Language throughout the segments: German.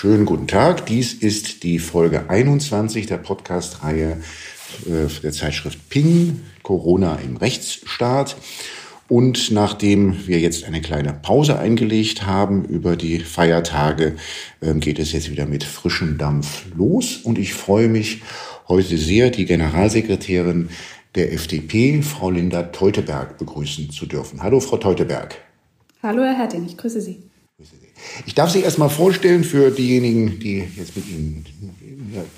schönen guten Tag. Dies ist die Folge 21 der Podcast-Reihe äh, der Zeitschrift Ping, Corona im Rechtsstaat. Und nachdem wir jetzt eine kleine Pause eingelegt haben über die Feiertage, ähm, geht es jetzt wieder mit frischem Dampf los. Und ich freue mich heute sehr, die Generalsekretärin der FDP, Frau Linda Teuteberg, begrüßen zu dürfen. Hallo, Frau Teuteberg. Hallo, Herr Hertin, ich grüße Sie. Ich darf Sie erst mal vorstellen für diejenigen, die jetzt mit Ihnen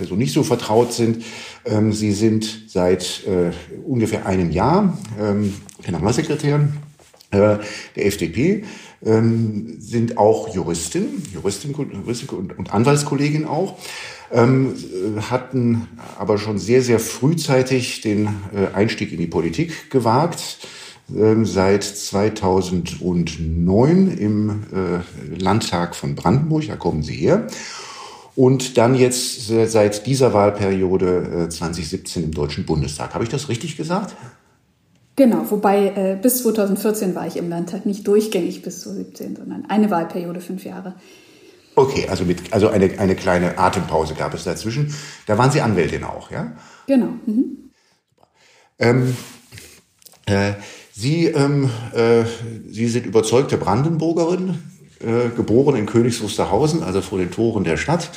so nicht so vertraut sind. Ähm, Sie sind seit äh, ungefähr einem Jahr ähm, Generalsekretärin äh, der FDP, ähm, sind auch Juristin, Juristin, Juristin und, und Anwaltskollegin auch. Ähm, hatten aber schon sehr, sehr frühzeitig den äh, Einstieg in die Politik gewagt seit 2009 im äh, Landtag von Brandenburg, da kommen Sie her. Und dann jetzt seit dieser Wahlperiode 2017 äh, im Deutschen Bundestag. Habe ich das richtig gesagt? Genau, wobei äh, bis 2014 war ich im Landtag nicht durchgängig bis zu 17, sondern eine Wahlperiode, fünf Jahre. Okay, also, mit, also eine, eine kleine Atempause gab es dazwischen. Da waren Sie Anwältin auch, ja? Genau. Mhm. Ähm, äh, Sie, ähm, äh, Sie sind überzeugte Brandenburgerin, äh, geboren in Königs Wusterhausen, also vor den Toren der Stadt,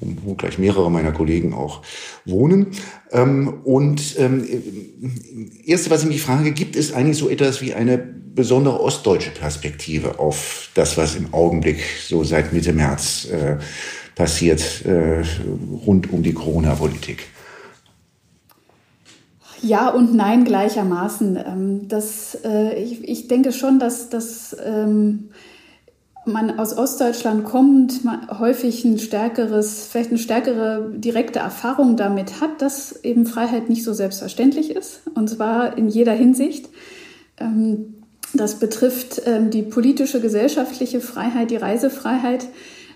wo gleich mehrere meiner Kollegen auch wohnen. Ähm, und ähm, erste, was ich mich frage, gibt es eigentlich so etwas wie eine besondere ostdeutsche Perspektive auf das, was im Augenblick so seit Mitte März äh, passiert äh, rund um die Corona-Politik? Ja und nein gleichermaßen. Ähm, das, äh, ich, denke schon, dass, dass ähm, man aus Ostdeutschland kommt, häufig ein stärkeres, vielleicht eine stärkere direkte Erfahrung damit hat, dass eben Freiheit nicht so selbstverständlich ist. Und zwar in jeder Hinsicht. Ähm, das betrifft die politische, gesellschaftliche Freiheit, die Reisefreiheit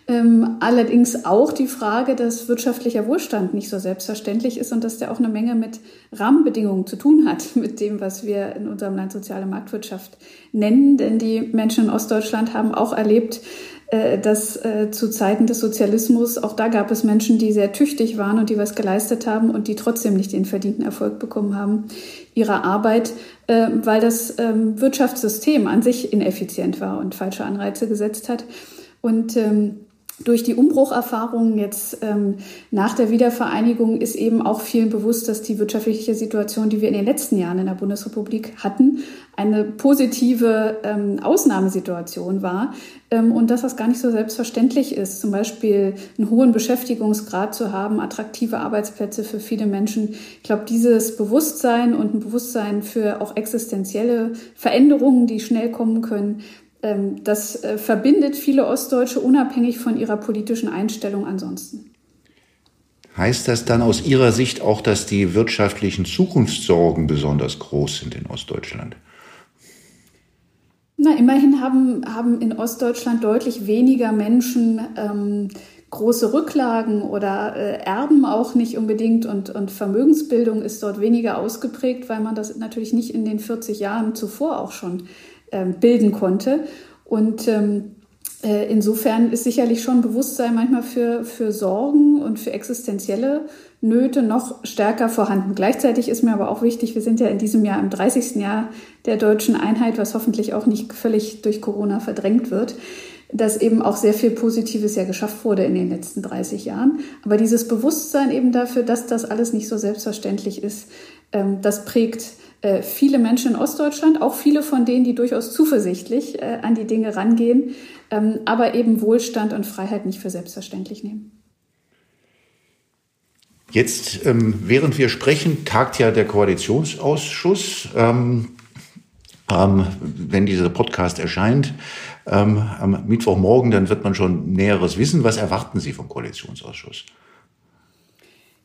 ähm, allerdings auch die Frage, dass wirtschaftlicher Wohlstand nicht so selbstverständlich ist und dass der auch eine Menge mit Rahmenbedingungen zu tun hat, mit dem, was wir in unserem Land soziale Marktwirtschaft nennen. Denn die Menschen in Ostdeutschland haben auch erlebt, äh, dass äh, zu Zeiten des Sozialismus, auch da gab es Menschen, die sehr tüchtig waren und die was geleistet haben und die trotzdem nicht den verdienten Erfolg bekommen haben ihrer Arbeit, äh, weil das ähm, Wirtschaftssystem an sich ineffizient war und falsche Anreize gesetzt hat. Und ähm, durch die Umbrucherfahrungen jetzt ähm, nach der Wiedervereinigung ist eben auch vielen bewusst, dass die wirtschaftliche Situation, die wir in den letzten Jahren in der Bundesrepublik hatten, eine positive ähm, Ausnahmesituation war ähm, und dass das gar nicht so selbstverständlich ist, zum Beispiel einen hohen Beschäftigungsgrad zu haben, attraktive Arbeitsplätze für viele Menschen. Ich glaube, dieses Bewusstsein und ein Bewusstsein für auch existenzielle Veränderungen, die schnell kommen können, das äh, verbindet viele Ostdeutsche unabhängig von ihrer politischen Einstellung ansonsten. Heißt das dann aus Ihrer Sicht auch, dass die wirtschaftlichen Zukunftssorgen besonders groß sind in Ostdeutschland? Na, immerhin haben, haben in Ostdeutschland deutlich weniger Menschen ähm, große Rücklagen oder äh, Erben auch nicht unbedingt und, und Vermögensbildung ist dort weniger ausgeprägt, weil man das natürlich nicht in den 40 Jahren zuvor auch schon ähm, bilden konnte. Und ähm, äh, insofern ist sicherlich schon Bewusstsein manchmal für, für Sorgen und für existenzielle Nöte noch stärker vorhanden. Gleichzeitig ist mir aber auch wichtig, wir sind ja in diesem Jahr im 30. Jahr der deutschen Einheit, was hoffentlich auch nicht völlig durch Corona verdrängt wird, dass eben auch sehr viel Positives ja geschafft wurde in den letzten 30 Jahren. Aber dieses Bewusstsein eben dafür, dass das alles nicht so selbstverständlich ist, ähm, das prägt äh, viele Menschen in Ostdeutschland, auch viele von denen, die durchaus zuversichtlich äh, an die Dinge rangehen, ähm, aber eben Wohlstand und Freiheit nicht für selbstverständlich nehmen. Jetzt, ähm, während wir sprechen, tagt ja der Koalitionsausschuss. Ähm, ähm, wenn dieser Podcast erscheint, ähm, am Mittwochmorgen, dann wird man schon Näheres wissen. Was erwarten Sie vom Koalitionsausschuss?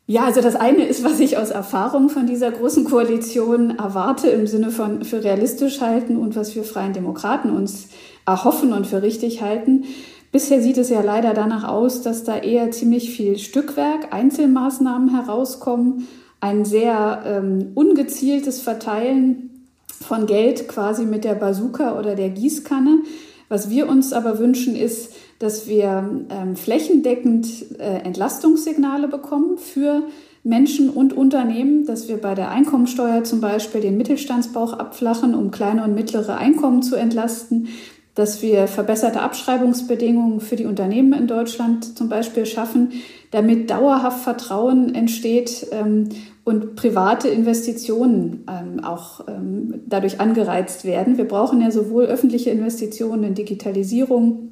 Ja, also das eine ist, was ich aus Erfahrung von dieser großen Koalition erwarte im Sinne von für realistisch halten und was wir Freien Demokraten uns erhoffen und für richtig halten. Bisher sieht es ja leider danach aus, dass da eher ziemlich viel Stückwerk, Einzelmaßnahmen herauskommen, ein sehr ähm, ungezieltes Verteilen von Geld quasi mit der Bazooka oder der Gießkanne. Was wir uns aber wünschen, ist, dass wir ähm, flächendeckend äh, Entlastungssignale bekommen für Menschen und Unternehmen, dass wir bei der Einkommensteuer zum Beispiel den Mittelstandsbauch abflachen, um kleine und mittlere Einkommen zu entlasten, dass wir verbesserte Abschreibungsbedingungen für die Unternehmen in Deutschland zum Beispiel schaffen, damit dauerhaft Vertrauen entsteht ähm, und private Investitionen ähm, auch ähm, dadurch angereizt werden. Wir brauchen ja sowohl öffentliche Investitionen in Digitalisierung,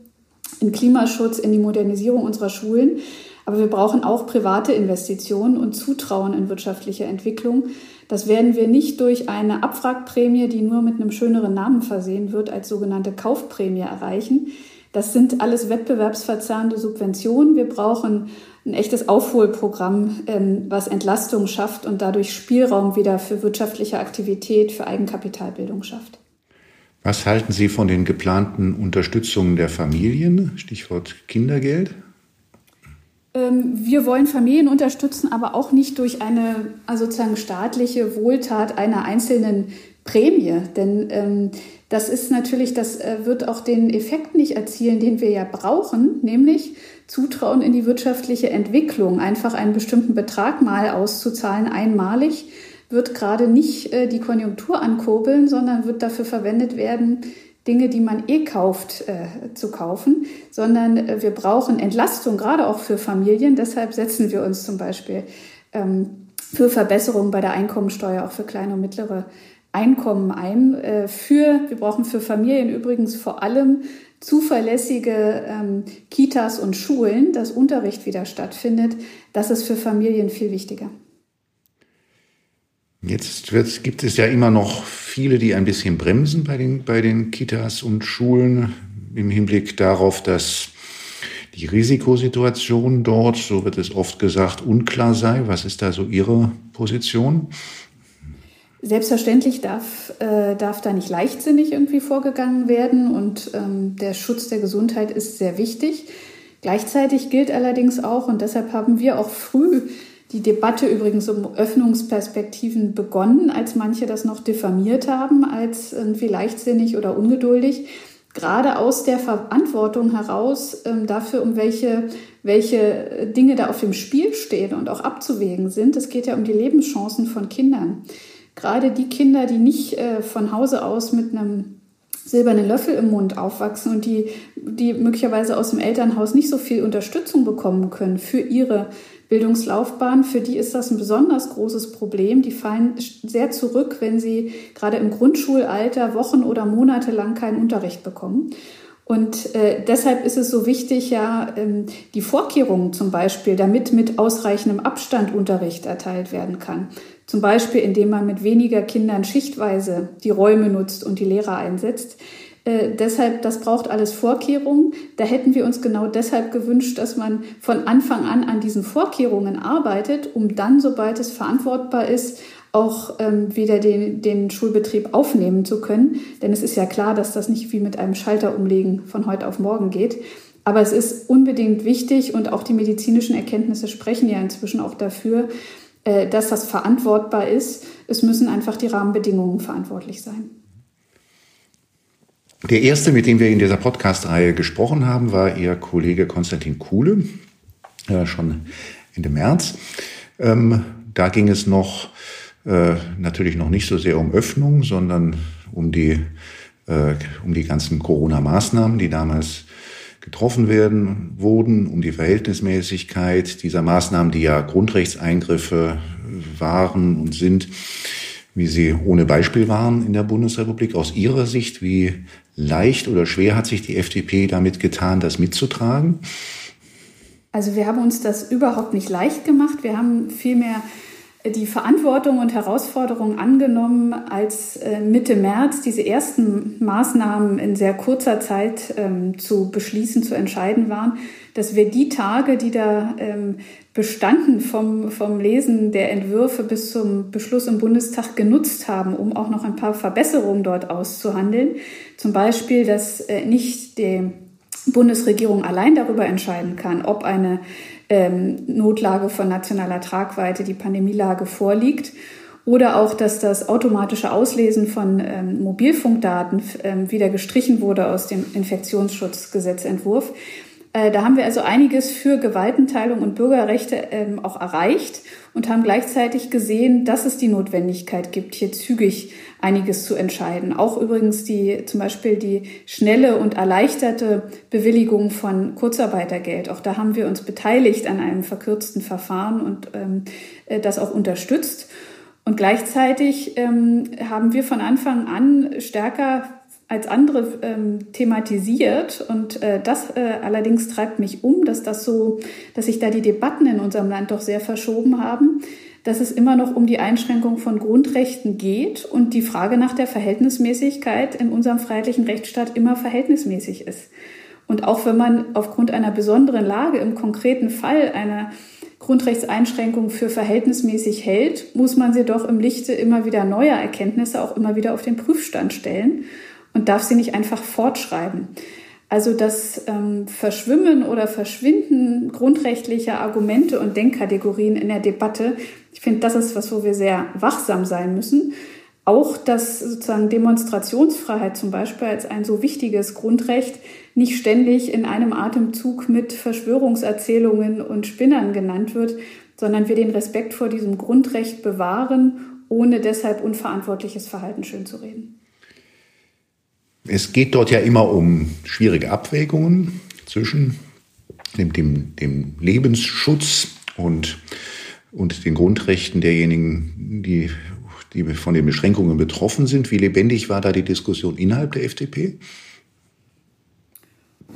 in Klimaschutz, in die Modernisierung unserer Schulen, aber wir brauchen auch private Investitionen und Zutrauen in wirtschaftliche Entwicklung. Das werden wir nicht durch eine Abwrackprämie, die nur mit einem schöneren Namen versehen wird, als sogenannte Kaufprämie erreichen. Das sind alles wettbewerbsverzerrende Subventionen. Wir brauchen ein echtes Aufholprogramm, ähm, was Entlastung schafft und dadurch Spielraum wieder für wirtschaftliche Aktivität, für Eigenkapitalbildung schafft. Was halten Sie von den geplanten Unterstützungen der Familien? Stichwort Kindergeld. Ähm, wir wollen Familien unterstützen, aber auch nicht durch eine also sozusagen staatliche Wohltat einer einzelnen Prämie. Denn ähm, das ist natürlich, das äh, wird auch den Effekt nicht erzielen, den wir ja brauchen, nämlich Zutrauen in die wirtschaftliche Entwicklung. Einfach einen bestimmten Betrag mal auszuzahlen, einmalig, wird gerade nicht äh, die Konjunktur ankurbeln, sondern wird dafür verwendet werden, Dinge, die man eh kauft, äh, zu kaufen, sondern äh, wir brauchen Entlastung, gerade auch für Familien. Deshalb setzen wir uns zum Beispiel ähm, für Verbesserungen bei der Einkommensteuer, auch für kleine und mittlere Einkommen ein. Äh, für, wir brauchen für Familien übrigens vor allem zuverlässige ähm, Kitas und Schulen, dass Unterricht wieder stattfindet. Das ist für Familien viel wichtiger. Jetzt gibt es ja immer noch viele, die ein bisschen bremsen bei den, bei den Kitas und Schulen im Hinblick darauf, dass die Risikosituation dort, so wird es oft gesagt, unklar sei. Was ist da so Ihre Position? Selbstverständlich darf, äh, darf da nicht leichtsinnig irgendwie vorgegangen werden und ähm, der Schutz der Gesundheit ist sehr wichtig. Gleichzeitig gilt allerdings auch, und deshalb haben wir auch früh die Debatte übrigens um Öffnungsperspektiven begonnen, als manche das noch diffamiert haben, als irgendwie leichtsinnig oder ungeduldig, gerade aus der Verantwortung heraus ähm, dafür, um welche, welche Dinge da auf dem Spiel stehen und auch abzuwägen sind. Es geht ja um die Lebenschancen von Kindern gerade die Kinder, die nicht äh, von Hause aus mit einem silbernen Löffel im Mund aufwachsen und die, die möglicherweise aus dem Elternhaus nicht so viel Unterstützung bekommen können für ihre Bildungslaufbahn, für die ist das ein besonders großes Problem. Die fallen sehr zurück, wenn sie gerade im Grundschulalter Wochen oder Monate lang keinen Unterricht bekommen. Und äh, deshalb ist es so wichtig, ja, ähm, die Vorkehrungen zum Beispiel, damit mit ausreichendem Abstand Unterricht erteilt werden kann. Zum Beispiel, indem man mit weniger Kindern schichtweise die Räume nutzt und die Lehrer einsetzt. Äh, deshalb, das braucht alles Vorkehrungen. Da hätten wir uns genau deshalb gewünscht, dass man von Anfang an an diesen Vorkehrungen arbeitet, um dann, sobald es verantwortbar ist, auch ähm, wieder den, den Schulbetrieb aufnehmen zu können. Denn es ist ja klar, dass das nicht wie mit einem Schalter umlegen von heute auf morgen geht. Aber es ist unbedingt wichtig und auch die medizinischen Erkenntnisse sprechen ja inzwischen auch dafür, äh, dass das verantwortbar ist. Es müssen einfach die Rahmenbedingungen verantwortlich sein. Der erste, mit dem wir in dieser Podcast-Reihe gesprochen haben, war Ihr Kollege Konstantin Kuhle, äh, schon Ende März. Ähm, da ging es noch äh, natürlich noch nicht so sehr um Öffnung, sondern um die, äh, um die ganzen Corona-Maßnahmen, die damals getroffen werden, wurden, um die Verhältnismäßigkeit dieser Maßnahmen, die ja Grundrechtseingriffe waren und sind, wie sie ohne Beispiel waren in der Bundesrepublik. Aus Ihrer Sicht, wie leicht oder schwer hat sich die FDP damit getan, das mitzutragen? Also wir haben uns das überhaupt nicht leicht gemacht. Wir haben vielmehr die Verantwortung und Herausforderung angenommen, als äh, Mitte März diese ersten Maßnahmen in sehr kurzer Zeit ähm, zu beschließen, zu entscheiden waren, dass wir die Tage, die da ähm, bestanden vom, vom Lesen der Entwürfe bis zum Beschluss im Bundestag genutzt haben, um auch noch ein paar Verbesserungen dort auszuhandeln. Zum Beispiel, dass äh, nicht die Bundesregierung allein darüber entscheiden kann, ob eine ähm, Notlage von nationaler Tragweite, die Pandemielage vorliegt. Oder auch, dass das automatische Auslesen von ähm, Mobilfunkdaten ähm, wieder gestrichen wurde aus dem Infektionsschutzgesetzentwurf. Äh, da haben wir also einiges für Gewaltenteilung und Bürgerrechte ähm, auch erreicht und haben gleichzeitig gesehen, dass es die Notwendigkeit gibt, hier zügig einiges zu entscheiden. Auch übrigens die, zum Beispiel die schnelle und erleichterte Bewilligung von Kurzarbeitergeld. Auch da haben wir uns beteiligt an einem verkürzten Verfahren und ähm, äh, das auch unterstützt. Und gleichzeitig ähm, haben wir von Anfang an stärker als andere ähm, thematisiert und äh, das äh, allerdings treibt mich um, dass das so, dass sich da die Debatten in unserem Land doch sehr verschoben haben, dass es immer noch um die Einschränkung von Grundrechten geht und die Frage nach der Verhältnismäßigkeit in unserem freiheitlichen Rechtsstaat immer verhältnismäßig ist. Und auch wenn man aufgrund einer besonderen Lage im konkreten Fall einer Grundrechtseinschränkung für verhältnismäßig hält, muss man sie doch im Lichte immer wieder neuer Erkenntnisse auch immer wieder auf den Prüfstand stellen und darf sie nicht einfach fortschreiben. Also das ähm, Verschwimmen oder Verschwinden grundrechtlicher Argumente und Denkkategorien in der Debatte, ich finde, das ist was, wo wir sehr wachsam sein müssen. Auch, dass sozusagen Demonstrationsfreiheit zum Beispiel als ein so wichtiges Grundrecht nicht ständig in einem Atemzug mit Verschwörungserzählungen und Spinnern genannt wird, sondern wir den Respekt vor diesem Grundrecht bewahren, ohne deshalb unverantwortliches Verhalten schönzureden. Es geht dort ja immer um schwierige Abwägungen zwischen dem, dem, dem Lebensschutz und, und den Grundrechten derjenigen, die, die von den Beschränkungen betroffen sind. Wie lebendig war da die Diskussion innerhalb der FDP?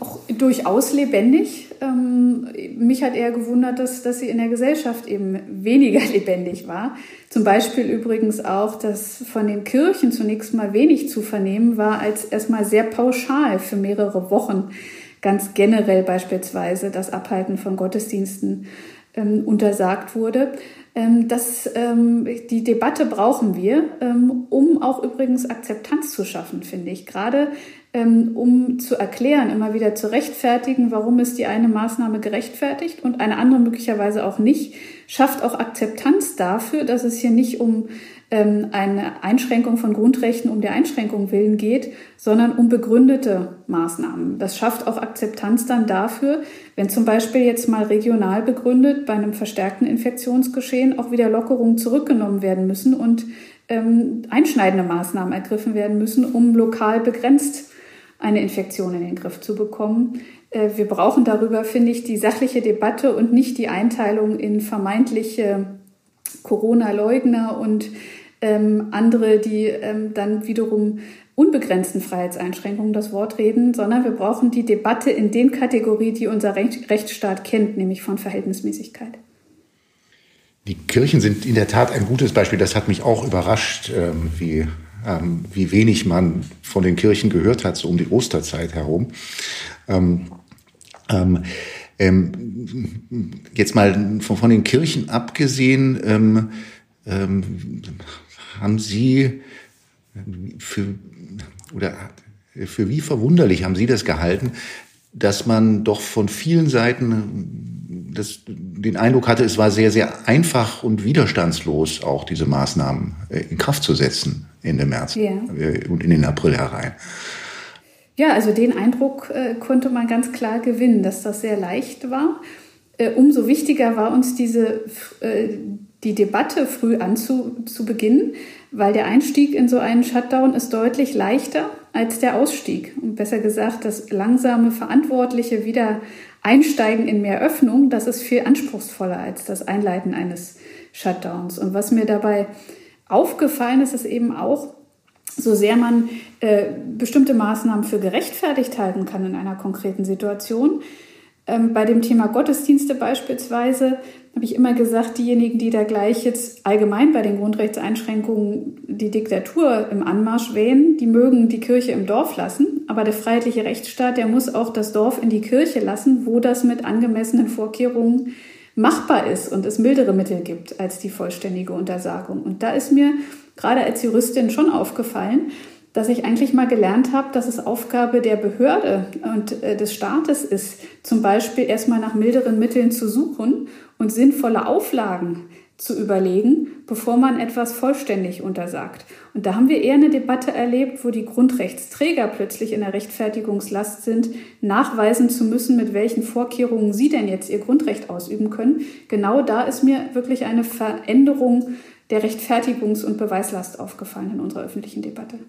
Auch durchaus lebendig. Ähm, mich hat eher gewundert, dass, dass sie in der Gesellschaft eben weniger lebendig war. Zum Beispiel übrigens auch, dass von den Kirchen zunächst mal wenig zu vernehmen war, als erstmal sehr pauschal für mehrere Wochen ganz generell beispielsweise das Abhalten von Gottesdiensten ähm, untersagt wurde. Ähm, das, ähm, die Debatte brauchen wir, ähm, um auch übrigens Akzeptanz zu schaffen, finde ich. Gerade um zu erklären, immer wieder zu rechtfertigen, warum ist die eine Maßnahme gerechtfertigt und eine andere möglicherweise auch nicht, schafft auch Akzeptanz dafür, dass es hier nicht um ähm, eine Einschränkung von Grundrechten um der Einschränkung willen geht, sondern um begründete Maßnahmen. Das schafft auch Akzeptanz dann dafür, wenn zum Beispiel jetzt mal regional begründet bei einem verstärkten Infektionsgeschehen auch wieder Lockerungen zurückgenommen werden müssen und ähm, einschneidende Maßnahmen ergriffen werden müssen, um lokal begrenzt eine Infektion in den Griff zu bekommen. Äh, wir brauchen darüber, finde ich, die sachliche Debatte und nicht die Einteilung in vermeintliche Corona-Leugner und ähm, andere, die ähm, dann wiederum unbegrenzten Freiheitseinschränkungen das Wort reden, sondern wir brauchen die Debatte in den Kategorien, die unser Recht, Rechtsstaat kennt, nämlich von Verhältnismäßigkeit. Die Kirchen sind in der Tat ein gutes Beispiel. Das hat mich auch überrascht, ähm, wie ähm, wie wenig man von den Kirchen gehört hat, so um die Osterzeit herum. Ähm, ähm, ähm jetzt mal von, von, den Kirchen abgesehen, ähm, haben Sie für, oder für wie verwunderlich haben Sie das gehalten, dass man doch von vielen Seiten das, den Eindruck hatte, es war sehr, sehr einfach und widerstandslos, auch diese Maßnahmen äh, in Kraft zu setzen Ende März ja. Äh, und in den April herein. Ja, also den Eindruck äh, konnte man ganz klar gewinnen, dass das sehr leicht war. Äh, umso wichtiger war uns diese, äh, die Debatte früh anzubeginnen, weil der Einstieg in so einen Shutdown ist deutlich leichter als der Ausstieg. Und besser gesagt, das langsame, verantwortliche wieder Einsteigen in mehr Öffnung, das ist viel anspruchsvoller als das Einleiten eines Shutdowns. Und was mir dabei aufgefallen ist, ist eben auch, so sehr man äh, bestimmte Maßnahmen für gerechtfertigt halten kann in einer konkreten Situation, ähm, bei dem Thema Gottesdienste beispielsweise habe ich immer gesagt, diejenigen, die da gleich jetzt allgemein bei den Grundrechtseinschränkungen die Diktatur im Anmarsch wählen, die mögen die Kirche im Dorf lassen. Aber der freiheitliche Rechtsstaat, der muss auch das Dorf in die Kirche lassen, wo das mit angemessenen Vorkehrungen machbar ist und es mildere Mittel gibt als die vollständige Untersagung. Und da ist mir gerade als Juristin schon aufgefallen, dass ich eigentlich mal gelernt habe, dass es Aufgabe der Behörde und äh, des Staates ist, zum Beispiel erstmal nach milderen Mitteln zu suchen und sinnvolle Auflagen zu überlegen, bevor man etwas vollständig untersagt. Und da haben wir eher eine Debatte erlebt, wo die Grundrechtsträger plötzlich in der Rechtfertigungslast sind, nachweisen zu müssen, mit welchen Vorkehrungen sie denn jetzt ihr Grundrecht ausüben können. Genau da ist mir wirklich eine Veränderung der Rechtfertigungs- und Beweislast aufgefallen in unserer öffentlichen Debatte.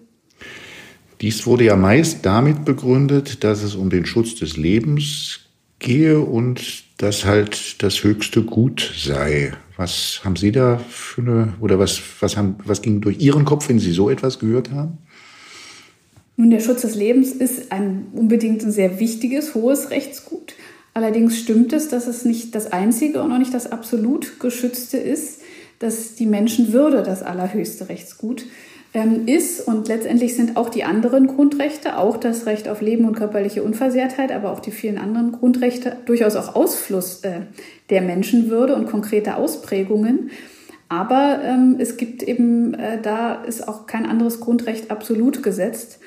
Dies wurde ja meist damit begründet, dass es um den Schutz des Lebens gehe und das halt das höchste Gut sei. Was haben Sie da für eine, oder was, was, haben, was ging durch Ihren Kopf, wenn Sie so etwas gehört haben? Nun, der Schutz des Lebens ist ein unbedingt ein sehr wichtiges, hohes Rechtsgut. Allerdings stimmt es, dass es nicht das einzige und auch nicht das absolut geschützte ist, dass die Menschenwürde das allerhöchste Rechtsgut ähm, ist. Und letztendlich sind auch die anderen Grundrechte, auch das Recht auf Leben und körperliche Unversehrtheit, aber auch die vielen anderen Grundrechte durchaus auch Ausfluss äh, der Menschenwürde und konkrete Ausprägungen. Aber ähm, es gibt eben, äh, da ist auch kein anderes Grundrecht absolut gesetzt.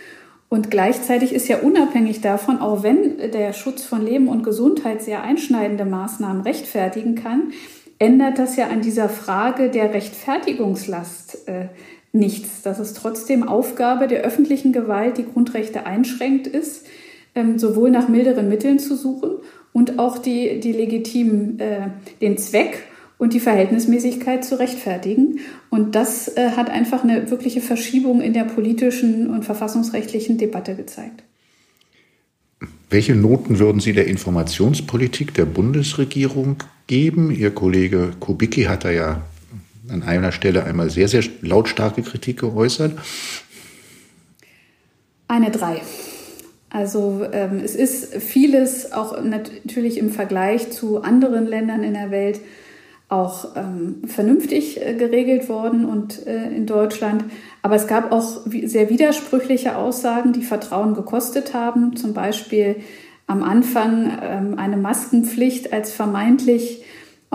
Und gleichzeitig ist ja unabhängig davon, auch wenn der Schutz von Leben und Gesundheit sehr einschneidende Maßnahmen rechtfertigen kann, ändert das ja an dieser Frage der Rechtfertigungslast äh, nichts. Dass es trotzdem Aufgabe der öffentlichen Gewalt, die Grundrechte einschränkt ist, ähm, sowohl nach milderen Mitteln zu suchen und auch die, die legitimen, äh, den Zweck und die Verhältnismäßigkeit zu rechtfertigen. Und das äh, hat einfach eine wirkliche Verschiebung in der politischen und verfassungsrechtlichen Debatte gezeigt. Welche Noten würden Sie der Informationspolitik der Bundesregierung geben? Ihr Kollege Kubicki hat da ja an einer Stelle einmal sehr, sehr lautstarke Kritik geäußert. Eine drei. Also ähm, es ist vieles auch natürlich im Vergleich zu anderen Ländern in der Welt auch ähm, vernünftig äh, geregelt worden und äh, in Deutschland. Aber es gab auch sehr widersprüchliche Aussagen, die Vertrauen gekostet haben. Zum Beispiel am Anfang ähm, eine Maskenpflicht als vermeintlich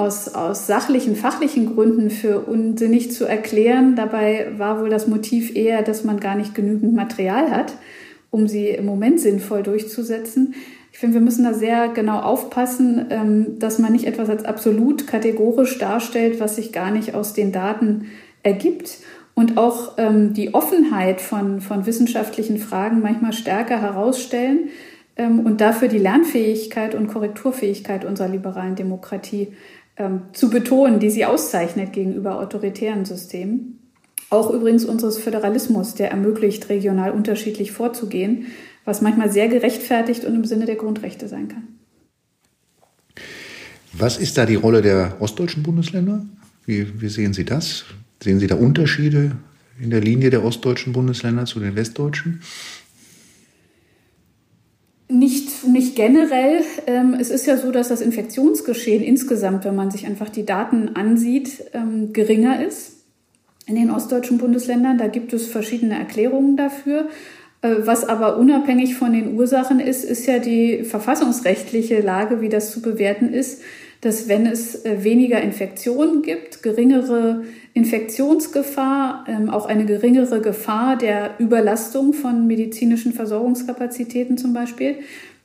aus, aus sachlichen, fachlichen Gründen für unsinnig zu erklären. Dabei war wohl das Motiv eher, dass man gar nicht genügend Material hat, um sie im Moment sinnvoll durchzusetzen. Ich finde, wir müssen da sehr genau aufpassen, ähm, dass man nicht etwas als absolut kategorisch darstellt, was sich gar nicht aus den Daten ergibt. Und auch ähm, die Offenheit von, von wissenschaftlichen Fragen manchmal stärker herausstellen ähm, und dafür die Lernfähigkeit und Korrekturfähigkeit unserer liberalen Demokratie ähm, zu betonen, die sie auszeichnet gegenüber autoritären Systemen. Auch übrigens unseres Föderalismus, der ermöglicht, regional unterschiedlich vorzugehen, was manchmal sehr gerechtfertigt und im Sinne der Grundrechte sein kann. Was ist da die Rolle der ostdeutschen Bundesländer? Wie, wie sehen Sie das? Sehen Sie da Unterschiede in der Linie der ostdeutschen Bundesländer zu den westdeutschen? Nicht, nicht generell. Ähm, es ist ja so, dass das Infektionsgeschehen insgesamt, wenn man sich einfach die Daten ansieht, ähm, geringer ist in den ostdeutschen Bundesländern. Da gibt es verschiedene Erklärungen dafür. Äh, was aber unabhängig von den Ursachen ist, ist ja die verfassungsrechtliche Lage, wie das zu bewerten ist, dass wenn es äh, weniger Infektionen gibt, geringere Infektionsgefahr, ähm, auch eine geringere Gefahr der Überlastung von medizinischen Versorgungskapazitäten zum Beispiel,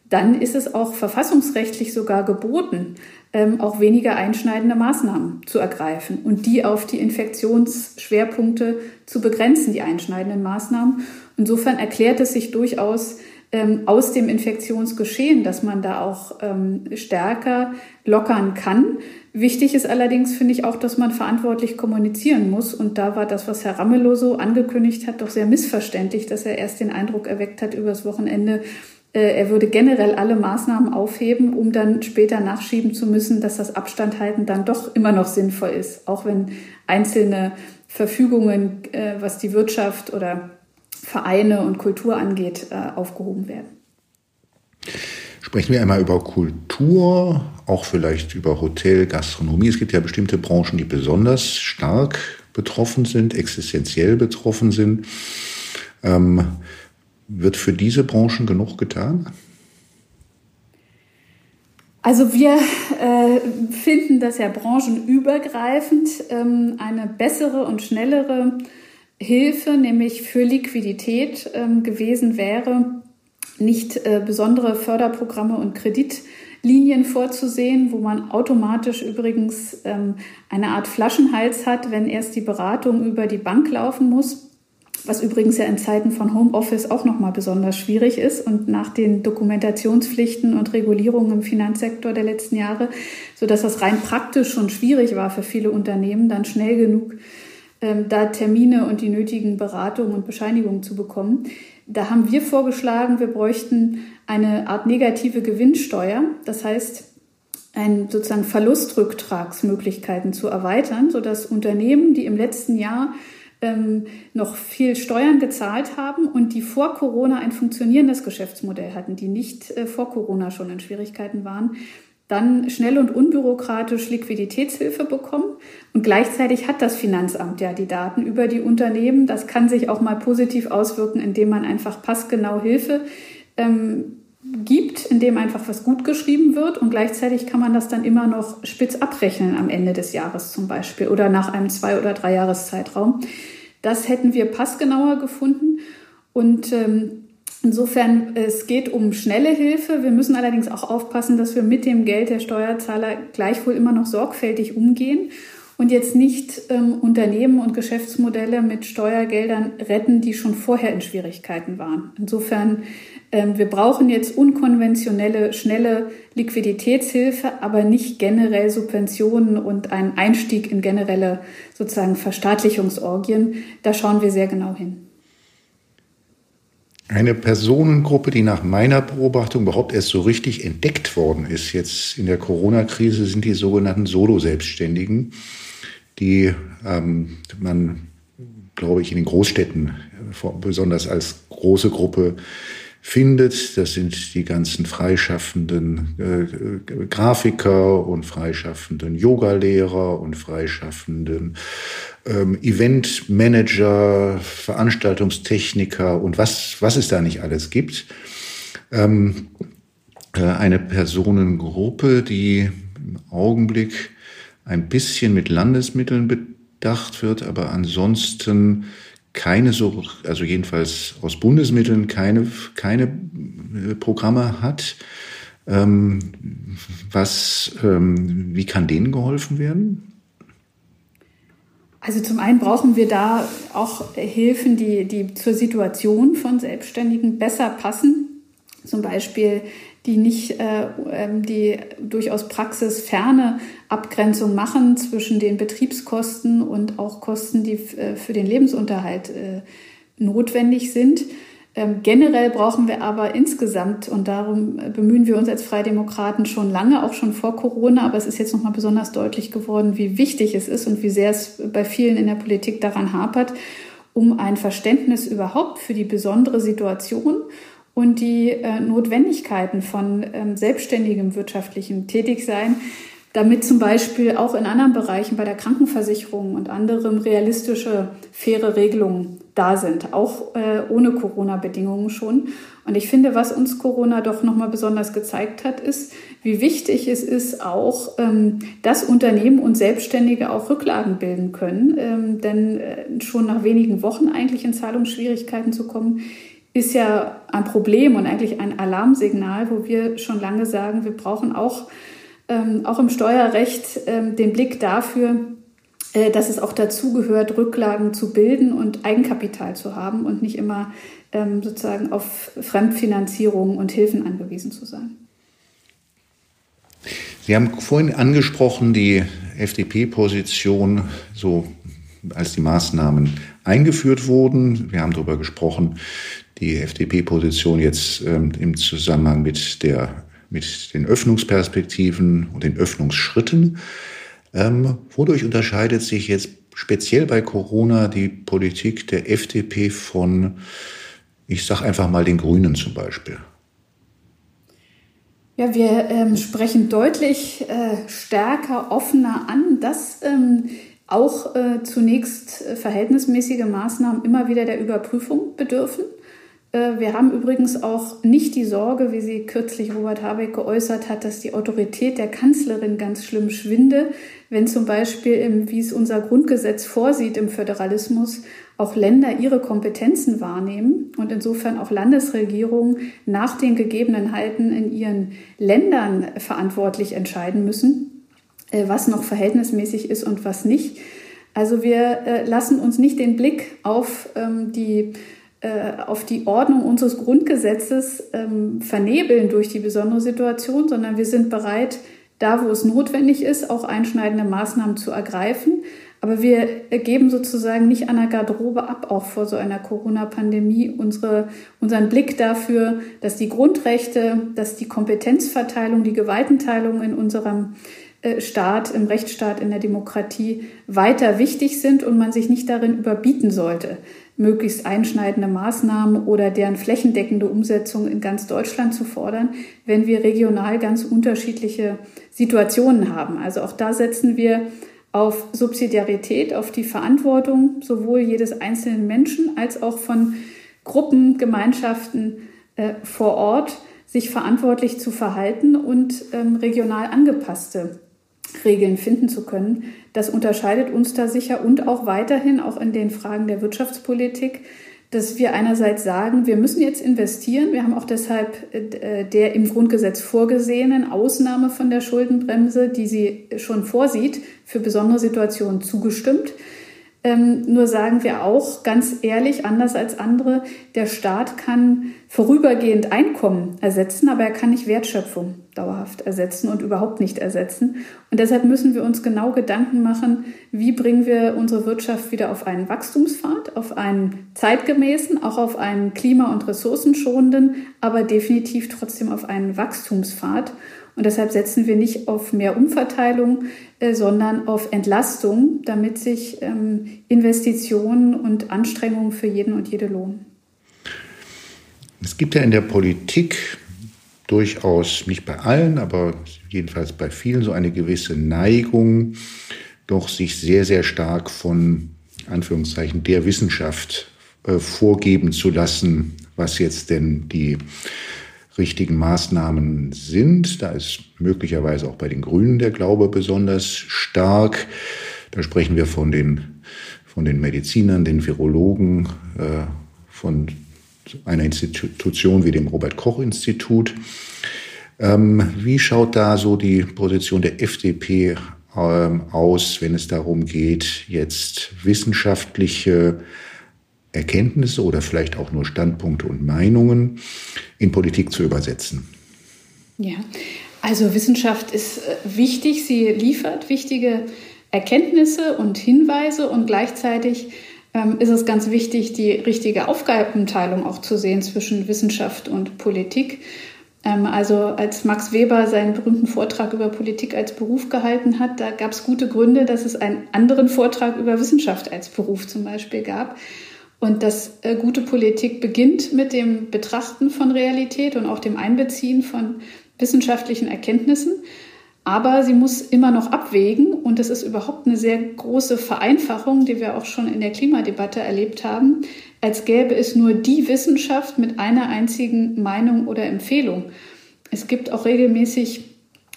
dann ist es auch verfassungsrechtlich sogar geboten, ähm, auch weniger einschneidende Maßnahmen zu ergreifen und die auf die Infektionsschwerpunkte zu begrenzen, die einschneidenden Maßnahmen. Insofern erklärt es sich durchaus, ähm, aus dem Infektionsgeschehen, dass man da auch ähm, stärker lockern kann. Wichtig ist allerdings, finde ich, auch, dass man verantwortlich kommunizieren muss. Und da war das, was Herr Ramelow so angekündigt hat, doch sehr missverständlich, dass er erst den Eindruck erweckt hat übers Wochenende, er würde generell alle Maßnahmen aufheben, um dann später nachschieben zu müssen, dass das Abstandhalten dann doch immer noch sinnvoll ist, auch wenn einzelne Verfügungen, äh, was die Wirtschaft oder Vereine und Kultur angeht, äh, aufgehoben werden. Sprechen wir einmal über Kultur, auch vielleicht über Hotel, Gastronomie. Es gibt ja bestimmte Branchen, die besonders stark betroffen sind, existenziell betroffen sind. Ähm, wird für diese Branchen genug getan? Also wir äh, finden, dass ja branchenübergreifend ähm, eine bessere und schnellere Hilfe, nämlich für Liquidität ähm, gewesen wäre, nicht äh, besondere Förderprogramme und Kreditlinien vorzusehen, wo man automatisch übrigens ähm, eine Art Flaschenhals hat, wenn erst die Beratung über die Bank laufen muss, was übrigens ja in Zeiten von Homeoffice auch nochmal besonders schwierig ist und nach den Dokumentationspflichten und Regulierungen im Finanzsektor der letzten Jahre, so dass das rein praktisch schon schwierig war für viele Unternehmen, dann schnell genug ähm, da Termine und die nötigen Beratungen und Bescheinigungen zu bekommen. Da haben wir vorgeschlagen, wir bräuchten eine Art negative Gewinnsteuer. Das heißt, ein, sozusagen Verlustrücktragsmöglichkeiten zu erweitern, sodass Unternehmen, die im letzten Jahr ähm, noch viel Steuern gezahlt haben und die vor Corona ein funktionierendes Geschäftsmodell hatten, die nicht äh, vor Corona schon in Schwierigkeiten waren, dann schnell und unbürokratisch Liquiditätshilfe bekommen. Und gleichzeitig hat das Finanzamt ja die Daten über die Unternehmen. Das kann sich auch mal positiv auswirken, indem man einfach passgenau Hilfe ähm, gibt, indem einfach was gut geschrieben wird. Und gleichzeitig kann man das dann immer noch spitz abrechnen am Ende des Jahres zum Beispiel oder nach einem zwei- oder drei Jahreszeitraum. Das hätten wir passgenauer gefunden. Und ähm, Insofern, es geht um schnelle Hilfe. Wir müssen allerdings auch aufpassen, dass wir mit dem Geld der Steuerzahler gleichwohl immer noch sorgfältig umgehen und jetzt nicht ähm, Unternehmen und Geschäftsmodelle mit Steuergeldern retten, die schon vorher in Schwierigkeiten waren. Insofern, wir brauchen jetzt unkonventionelle, schnelle Liquiditätshilfe, aber nicht generell Subventionen und einen Einstieg in generelle sozusagen Verstaatlichungsorgien. Da schauen wir sehr genau hin. Eine Personengruppe, die nach meiner Beobachtung überhaupt erst so richtig entdeckt worden ist, jetzt in der Corona-Krise, sind die sogenannten Solo-Selbstständigen, die ähm, man, glaube ich, in den Großstädten äh, besonders als große Gruppe findet. Das sind die ganzen freischaffenden äh, Grafiker und freischaffenden Yogalehrer und freischaffenden ähm, Eventmanager, Veranstaltungstechniker und was, was es da nicht alles gibt. Ähm, äh, eine Personengruppe, die im Augenblick ein bisschen mit Landesmitteln bedacht wird, aber ansonsten keine so, also jedenfalls aus Bundesmitteln keine, keine äh, Programme hat. Ähm, was, ähm, wie kann denen geholfen werden? Also zum einen brauchen wir da auch Hilfen, die, die zur Situation von Selbstständigen besser passen. Zum Beispiel die nicht, äh, ähm, die durchaus praxisferne Abgrenzung machen zwischen den Betriebskosten und auch Kosten, die äh, für den Lebensunterhalt äh, notwendig sind. Ähm, generell brauchen wir aber insgesamt, und darum bemühen wir uns als Freidemokraten schon lange, auch schon vor Corona, aber es ist jetzt nochmal besonders deutlich geworden, wie wichtig es ist und wie sehr es bei vielen in der Politik daran hapert, um ein Verständnis überhaupt für die besondere Situation und die äh, Notwendigkeiten von ähm, selbstständigem wirtschaftlichem Tätigsein, damit zum Beispiel auch in anderen Bereichen bei der Krankenversicherung und anderem realistische, faire Regelungen da sind, auch äh, ohne Corona-Bedingungen schon. Und ich finde, was uns Corona doch nochmal besonders gezeigt hat, ist, wie wichtig es ist auch, ähm, dass Unternehmen und Selbstständige auch Rücklagen bilden können. Ähm, denn äh, schon nach wenigen Wochen eigentlich in Zahlungsschwierigkeiten zu kommen, ist ja ein Problem und eigentlich ein Alarmsignal, wo wir schon lange sagen, wir brauchen auch, ähm, auch im Steuerrecht ähm, den Blick dafür, äh, dass es auch dazu gehört, Rücklagen zu bilden und Eigenkapital zu haben und nicht immer ähm, sozusagen auf Fremdfinanzierung und Hilfen angewiesen zu sein. Sie haben vorhin angesprochen, die FDP-Position, so als die Maßnahmen eingeführt wurden. Wir haben darüber gesprochen, die FDP-Position jetzt ähm, im Zusammenhang mit, der, mit den Öffnungsperspektiven und den Öffnungsschritten. Ähm, wodurch unterscheidet sich jetzt speziell bei Corona die Politik der FDP von, ich sage einfach mal, den Grünen zum Beispiel? Ja, wir ähm, sprechen deutlich äh, stärker, offener an, dass ähm, auch äh, zunächst äh, verhältnismäßige Maßnahmen immer wieder der Überprüfung bedürfen. Äh, wir haben übrigens auch nicht die Sorge, wie sie kürzlich Robert Habeck geäußert hat, dass die Autorität der Kanzlerin ganz schlimm schwinde, wenn zum Beispiel, wie es unser Grundgesetz vorsieht im Föderalismus, auch Länder ihre Kompetenzen wahrnehmen und insofern auch Landesregierungen nach den Gegebenheiten in ihren Ländern verantwortlich entscheiden müssen, äh, was noch verhältnismäßig ist und was nicht. Also wir äh, lassen uns nicht den Blick auf ähm, die auf die Ordnung unseres Grundgesetzes ähm, vernebeln durch die besondere Situation, sondern wir sind bereit, da wo es notwendig ist, auch einschneidende Maßnahmen zu ergreifen. Aber wir geben sozusagen nicht an der Garderobe ab, auch vor so einer Corona-Pandemie, unsere, unseren Blick dafür, dass die Grundrechte, dass die Kompetenzverteilung, die Gewaltenteilung in unserem äh, Staat, im Rechtsstaat, in der Demokratie weiter wichtig sind und man sich nicht darin überbieten sollte, möglichst einschneidende Maßnahmen oder deren flächendeckende Umsetzung in ganz Deutschland zu fordern, wenn wir regional ganz unterschiedliche Situationen haben. Also auch da setzen wir auf Subsidiarität, auf die Verantwortung sowohl jedes einzelnen Menschen als auch von Gruppen, Gemeinschaften äh, vor Ort, sich verantwortlich zu verhalten und ähm, regional angepasste Regeln finden zu können. Das unterscheidet uns da sicher und auch weiterhin, auch in den Fragen der Wirtschaftspolitik, dass wir einerseits sagen, wir müssen jetzt investieren. Wir haben auch deshalb äh, der im Grundgesetz vorgesehenen Ausnahme von der Schuldenbremse, die sie schon vorsieht, für besondere Situationen zugestimmt. Ähm, nur sagen wir auch ganz ehrlich, anders als andere, der Staat kann vorübergehend Einkommen ersetzen, aber er kann nicht Wertschöpfung dauerhaft ersetzen und überhaupt nicht ersetzen. Und deshalb müssen wir uns genau Gedanken machen, wie bringen wir unsere Wirtschaft wieder auf einen Wachstumspfad, auf einen zeitgemäßen, auch auf einen klima- und ressourcenschonenden, aber definitiv trotzdem auf einen Wachstumspfad. Und deshalb setzen wir nicht auf mehr Umverteilung, äh, sondern auf Entlastung, damit sich ähm, Investitionen und Anstrengungen für jeden und jede lohnen. Es gibt ja in der Politik durchaus, nicht bei allen, aber jedenfalls bei vielen, so eine gewisse Neigung, doch sich sehr, sehr stark von Anführungszeichen der Wissenschaft äh, vorgeben zu lassen, was jetzt denn die richtigen Maßnahmen sind. Da ist möglicherweise auch bei den Grünen der Glaube besonders stark. Da sprechen wir von den, von den Medizinern, den Virologen, äh, von einer Institution wie dem Robert Koch Institut. Ähm, wie schaut da so die Position der FDP ähm, aus, wenn es darum geht, jetzt wissenschaftliche Erkenntnisse oder vielleicht auch nur Standpunkte und Meinungen in Politik zu übersetzen? Ja, also Wissenschaft ist äh, wichtig. Sie liefert wichtige Erkenntnisse und Hinweise und gleichzeitig ähm, ist es ganz wichtig, die richtige Aufgabenteilung auch zu sehen zwischen Wissenschaft und Politik. Ähm, also als Max Weber seinen berühmten Vortrag über Politik als Beruf gehalten hat, da gab es gute Gründe, dass es einen anderen Vortrag über Wissenschaft als Beruf zum Beispiel gab. Und dass äh, gute Politik beginnt mit dem Betrachten von Realität und auch dem Einbeziehen von wissenschaftlichen Erkenntnissen. Aber sie muss immer noch abwägen und das ist überhaupt eine sehr große Vereinfachung, die wir auch schon in der Klimadebatte erlebt haben, als gäbe es nur die Wissenschaft mit einer einzigen Meinung oder Empfehlung. Es gibt auch regelmäßig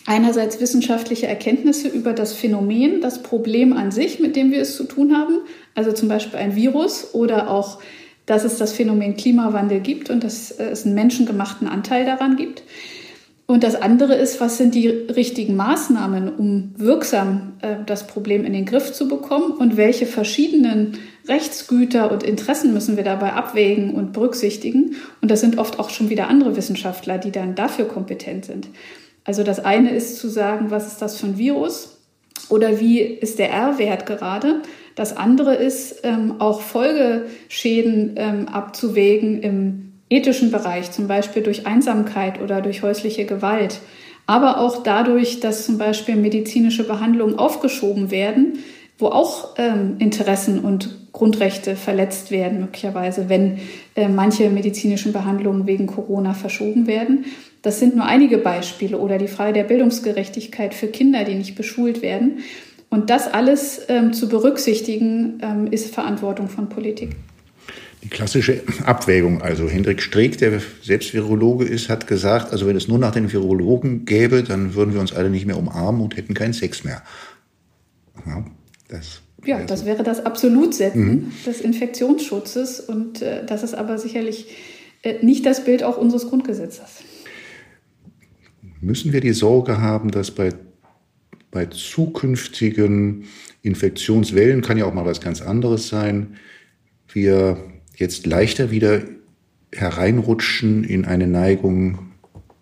einerseits wissenschaftliche Erkenntnisse über das Phänomen, das Problem an sich, mit dem wir es zu tun haben, also zum Beispiel ein Virus oder auch, dass es das Phänomen Klimawandel gibt und dass es einen menschengemachten Anteil daran gibt. Und das andere ist, was sind die richtigen Maßnahmen, um wirksam äh, das Problem in den Griff zu bekommen und welche verschiedenen Rechtsgüter und Interessen müssen wir dabei abwägen und berücksichtigen. Und das sind oft auch schon wieder andere Wissenschaftler, die dann dafür kompetent sind. Also das eine ist zu sagen, was ist das für ein Virus oder wie ist der R-Wert gerade. Das andere ist ähm, auch Folgeschäden ähm, abzuwägen im ethischen Bereich, zum Beispiel durch Einsamkeit oder durch häusliche Gewalt, aber auch dadurch, dass zum Beispiel medizinische Behandlungen aufgeschoben werden, wo auch ähm, Interessen und Grundrechte verletzt werden, möglicherweise, wenn äh, manche medizinischen Behandlungen wegen Corona verschoben werden. Das sind nur einige Beispiele oder die Frage der Bildungsgerechtigkeit für Kinder, die nicht beschult werden. Und das alles ähm, zu berücksichtigen, ähm, ist Verantwortung von Politik. Die klassische Abwägung, also Hendrik Streeck, der selbst Virologe ist, hat gesagt, also wenn es nur nach den Virologen gäbe, dann würden wir uns alle nicht mehr umarmen und hätten keinen Sex mehr. Ja, das ja, das wäre das Absolutsetzen mhm. des Infektionsschutzes und äh, das ist aber sicherlich äh, nicht das Bild auch unseres Grundgesetzes. Müssen wir die Sorge haben, dass bei, bei zukünftigen Infektionswellen, kann ja auch mal was ganz anderes sein, wir jetzt leichter wieder hereinrutschen in eine Neigung,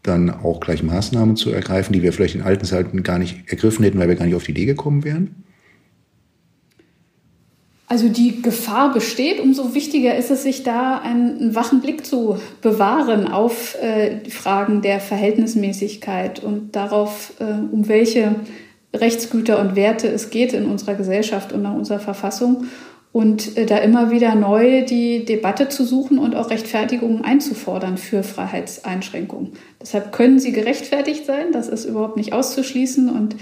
dann auch gleich Maßnahmen zu ergreifen, die wir vielleicht in alten Zeiten gar nicht ergriffen hätten, weil wir gar nicht auf die Idee gekommen wären? Also die Gefahr besteht, umso wichtiger ist es, sich da einen, wachen Blick zu bewahren auf äh, Fragen der Verhältnismäßigkeit und darauf, äh, um welche Rechtsgüter und Werte es geht in unserer Gesellschaft und nach unserer Verfassung und äh, da immer wieder neu die Debatte zu suchen und auch Rechtfertigungen einzufordern für Freiheitseinschränkungen. Deshalb können sie gerechtfertigt sein, das ist überhaupt nicht auszuschließen und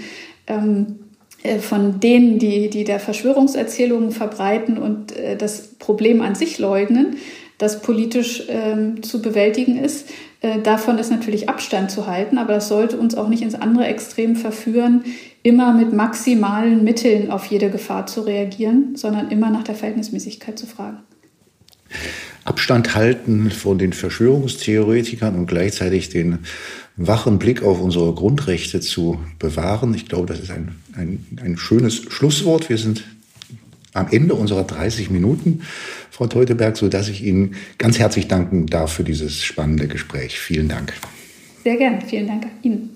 ähm, äh, von denen, die, die der Verschwörungserzählungen verbreiten und äh, das Problem an sich leugnen, das politisch ähm, zu bewältigen ist. Äh, davon ist natürlich Abstand zu halten, aber das sollte uns auch nicht ins andere Extrem verführen, immer mit maximalen Mitteln auf jede Gefahr zu reagieren, sondern immer nach der Verhältnismäßigkeit zu fragen. Abstand halten von den Verschwörungstheoretikern und gleichzeitig den wachen Blick auf unsere Grundrechte zu bewahren. Ich glaube, das ist ein, ein, ein schönes Schlusswort. Wir sind am Ende unserer 30 Minuten, Frau Teuteberg, so dass ich Ihnen ganz herzlich danken darf für dieses spannende Gespräch. Vielen Dank. Sehr gerne. Vielen Dank Ihnen.